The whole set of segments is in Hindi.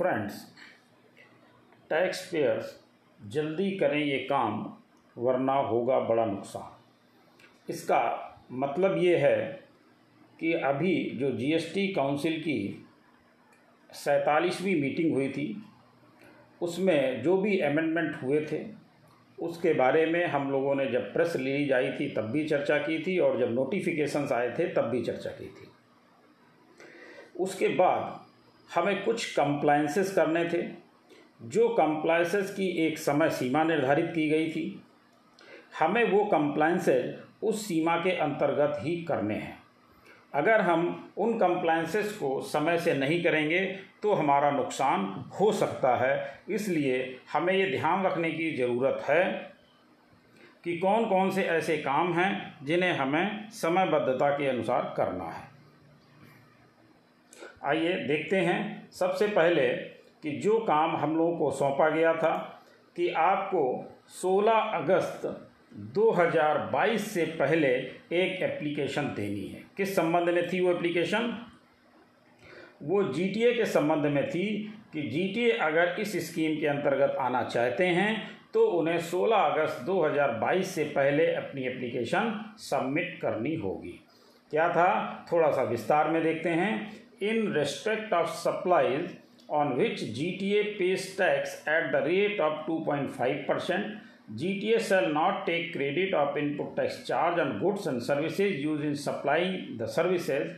फ्रेंड्स टैक्स पेयर्स जल्दी करें ये काम, वरना होगा बड़ा नुकसान। इसका मतलब ये है कि अभी जो जीएसटी काउंसिल की सैंतालीसवीं मीटिंग हुई थी, उसमें जो भी अमेंडमेंट हुए थे, उसके बारे में हम लोगों ने जब प्रेस रिलीज़ आई थी, तब भी चर्चा की थी और जब नोटिफिकेशंस आए थे, तब भी चर्चा की थी। उसके बाद हमें कुछ कंप्लाइंसेस करने थे, जो कंप्लाइंसेस की एक समय सीमा निर्धारित की गई थी। हमें वो कंप्लाइंसेज उस सीमा के अंतर्गत ही करने हैं। अगर हम उन कंप्लाइंसेस को समय से नहीं करेंगे तो हमारा नुकसान हो सकता है। इसलिए हमें ये ध्यान रखने की ज़रूरत है कि कौन कौन से ऐसे काम हैं, जिन्हें हमें समयबद्धता के अनुसार करना है। आइए देखते हैं सबसे पहले कि जो काम हम लोगों को सौंपा गया था कि आपको 16 अगस्त 2022 से पहले एक एप्लीकेशन देनी है। किस संबंध में थी वो एप्लीकेशन? वो जीटीए के संबंध में थी कि जीटीए अगर इस स्कीम के अंतर्गत आना चाहते हैं तो उन्हें 16 अगस्त 2022 से पहले अपनी एप्लीकेशन सबमिट करनी होगी। क्या था? थोड़ा सा विस्तार में देखते हैं। Of supplies on which G T A pays tax at the rate of 2.5 percent GTA shall not take credit of input tax charge on goods and services used in supplying the services.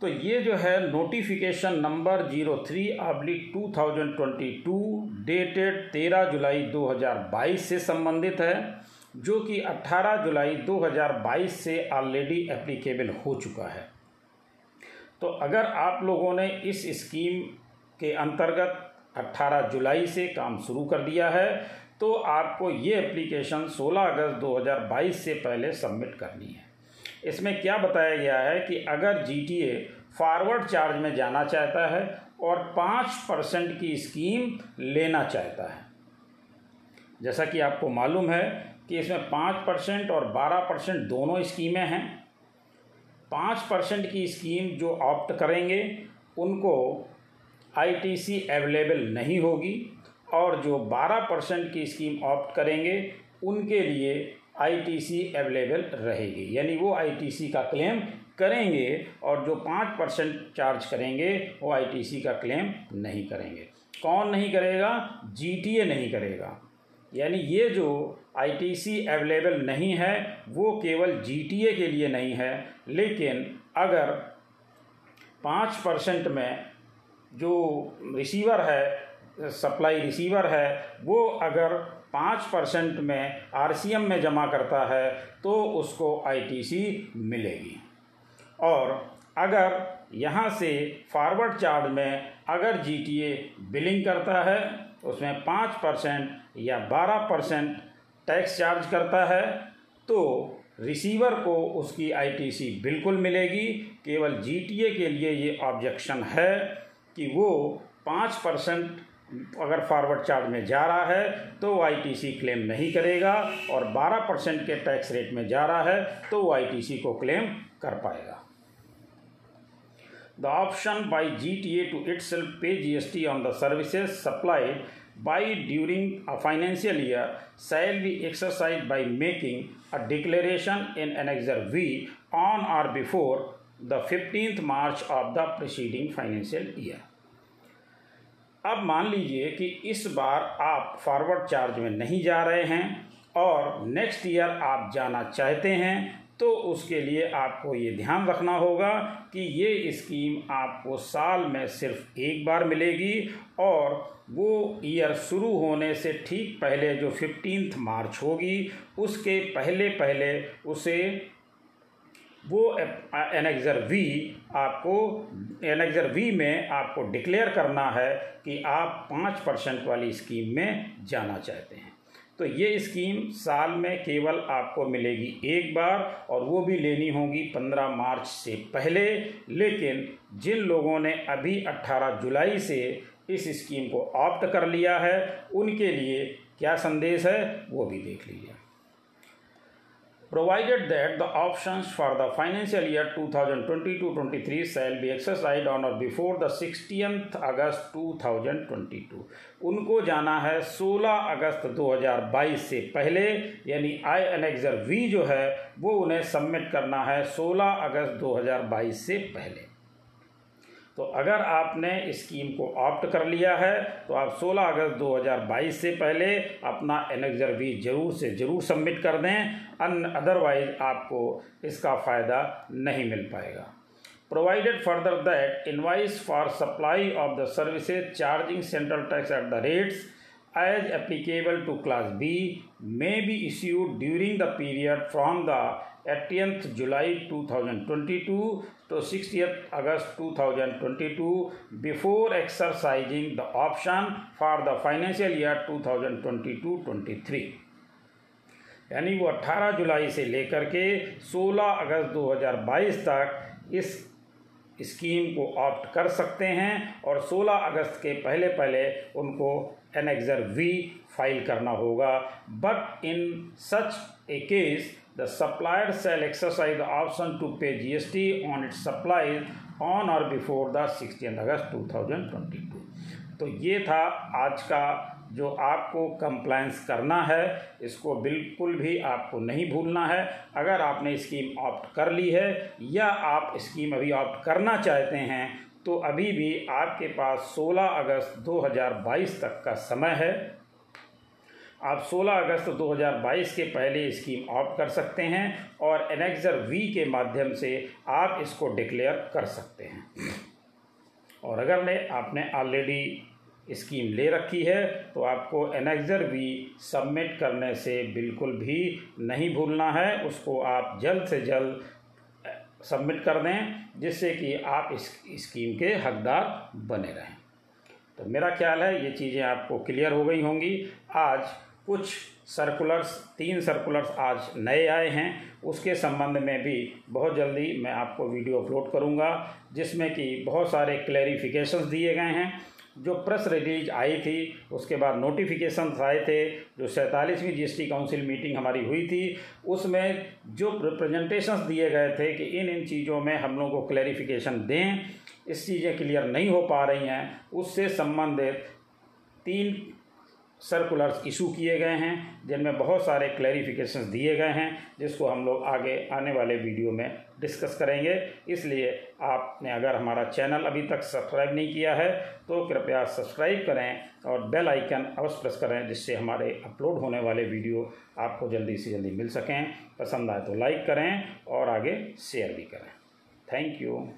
तो ये जो है notification number zero three oblique two thousand twenty two dated तेरह जुलाई दो हज़ार बाईस से संबंधित है, जो कि अट्ठारह जुलाई दो हज़ार बाईस से ऑलरेडी एप्लीकेबल हो चुका है। तो अगर आप लोगों ने इस स्कीम के अंतर्गत 18 जुलाई से काम शुरू कर दिया है तो आपको ये एप्लीकेशन 16 अगस्त 2022 से पहले सबमिट करनी है। इसमें क्या बताया गया है कि अगर जी फॉरवर्ड चार्ज में जाना चाहता है और पाँच परसेंट की स्कीम लेना चाहता है। जैसा कि आपको मालूम है कि इसमें पाँच परसेंट और बारह परसेंट दोनों स्कीमें हैं। पाँच परसेंट की स्कीम जो ऑप्ट करेंगे, उनको आईटीसी अवेलेबल नहीं होगी और जो 12 परसेंट की स्कीम ऑप्ट करेंगे, उनके लिए आईटीसी अवेलेबल रहेगी। यानी वो आईटीसी का क्लेम करेंगे और जो पाँच परसेंट चार्ज करेंगे, वो आईटीसी का क्लेम नहीं करेंगे। कौन नहीं करेगा? जीटीए नहीं करेगा। यानी ये जो आईटीसी अवेलेबल नहीं है, वो केवल जीटीए के लिए नहीं है, लेकिन अगर पाँच परसेंट में जो रिसीवर है सप्लाई रिसीवर है, वो अगर पाँच परसेंट में आरसीएम में जमा करता है तो उसको आईटीसी मिलेगी। और अगर यहाँ से फॉरवर्ड चार्ज में अगर जीटीए बिलिंग करता है उसमें पाँच परसेंट या बारह परसेंट टैक्स चार्ज करता है तो रिसीवर को उसकी आईटीसी बिल्कुल मिलेगी। केवल जीटीए के लिए ये ऑब्जेक्शन है कि वो पाँच परसेंट अगर फॉरवर्ड चार्ज में जा रहा है तो वो आईटीसी क्लेम नहीं करेगा और 12 परसेंट के टैक्स रेट में जा रहा है तो वो आईटीसी को क्लेम कर पाएगा। The option by G T A to itself pay G S T on the services supplied by during a financial year shall be exercise by making a declaration in annexure V on or before the fifteenth March of the preceding financial year अब मान लीजिए कि इस बार आप फॉरवर्ड चार्ज में नहीं जा रहे हैं और नेक्स्ट ईयर आप जाना चाहते हैं तो उसके लिए आपको ये ध्यान रखना होगा कि ये स्कीम आपको साल में सिर्फ़ एक बार मिलेगी और वो ईयर शुरू होने से ठीक पहले जो फिफ्टींथ मार्च होगी, उसके पहले पहले उसे वो एनेक्जर वी आपको एनेक्जर वी में आपको डिक्लेयर करना है कि आप पाँच परसेंट वाली स्कीम में जाना चाहते हैं। तो ये स्कीम साल में केवल आपको मिलेगी एक बार और वो भी लेनी होगी पंद्रह मार्च से पहले। लेकिन जिन लोगों ने अभी अट्ठारह जुलाई से इस स्कीम को ऑप्ट कर लिया है, उनके लिए क्या संदेश है, वो भी देख लीजिए। Provided that the options for the financial year 2022-23 shall be exercised on or before the 60th August 2022 उनको जाना है 16 अगस्त 2022 से पहले यानी आई एनेक्जर वी जो है वो उन्हें सबमिट करना है 16 अगस्त 2022 से पहले तो अगर आपने स्कीम को ऑप्ट कर लिया है तो आप 16 अगस्त 2022 से पहले अपना एनेक्जर भी ज़रूर से ज़रूर सबमिट कर दें अन अदरवाइज़ आपको इसका फ़ायदा नहीं मिल पाएगा। Provided further that invoice for supply of the services charging central tax at the rates as applicable to class B may be issued during the period from the 18th July 2022 to 60th August 2022 before exercising the option for the financial year 2022-23 यानी वो 18 जुलाई से लेकर के 16 अगस्त 2022 तक इस स्कीम को ऑप्ट कर सकते हैं और 16 अगस्त के पहले पहले उनको एनेक्जर वी फ़ाइल करना होगा। But in such a case the supplier shall the supplier shall exercise the option to pay GST on its supplies on or before the 16th August 2022 तो ये था आज का जो आपको कंप्लायंस करना है, इसको बिल्कुल भी आपको नहीं भूलना है। अगर आपने स्कीम ऑप्ट कर ली है या आप स्कीम अभी ऑप्ट करना चाहते हैं तो अभी भी आपके पास 16 अगस्त 2022 तक का समय है। आप 16 अगस्त 2022 के पहले स्कीम ऑप्ट कर सकते हैं और एनेक्जर वी के माध्यम से आप इसको डिक्लेयर कर सकते हैं। और अगर ने आपने ऑलरेडी स्कीम ले रखी है तो आपको एनेक्जर वी सबमिट करने से बिल्कुल भी नहीं भूलना है। उसको आप जल्द से जल्द सबमिट कर दें, जिससे कि आप इस स्कीम के हकदार बने रहें। तो मेरा ख्याल है, ये चीज़ें आपको क्लियर हो गई होंगी। आज कुछ सर्कुलर्स, तीन सर्कुलर्स आज नए आए हैं। उसके संबंध में भी बहुत जल्दी मैं आपको वीडियो अपलोड करूँगा, जिसमें कि बहुत सारे क्लैरिफिकेशंस दिए गए हैं। जो प्रेस रिलीज़ आई थी, उसके बाद नोटिफिकेशन आए थे, जो सैंतालीसवीं जीएसटी काउंसिल मीटिंग हमारी हुई थी, उसमें जो प्रेजेंटेशंस दिए गए थे कि इन इन चीज़ों में हम लोगों को क्लैरिफिकेशन दें, इस चीज़ें क्लियर नहीं हो पा रही हैं, उससे संबंधित तीन सर्कुलर्स इशू किए गए हैं, जिनमें बहुत सारे क्लैरिफिकेशंस दिए गए हैं, जिसको हम लोग आगे आने वाले वीडियो में डिस्कस करेंगे। इसलिए आपने अगर हमारा चैनल अभी तक सब्सक्राइब नहीं किया है तो कृपया सब्सक्राइब करें और बेल आइकन अवश्य प्रेस करें, जिससे हमारे अपलोड होने वाले वीडियो आपको जल्दी से जल्दी मिल सकें। पसंद आए तो लाइक करें और आगे शेयर भी करें। Thank you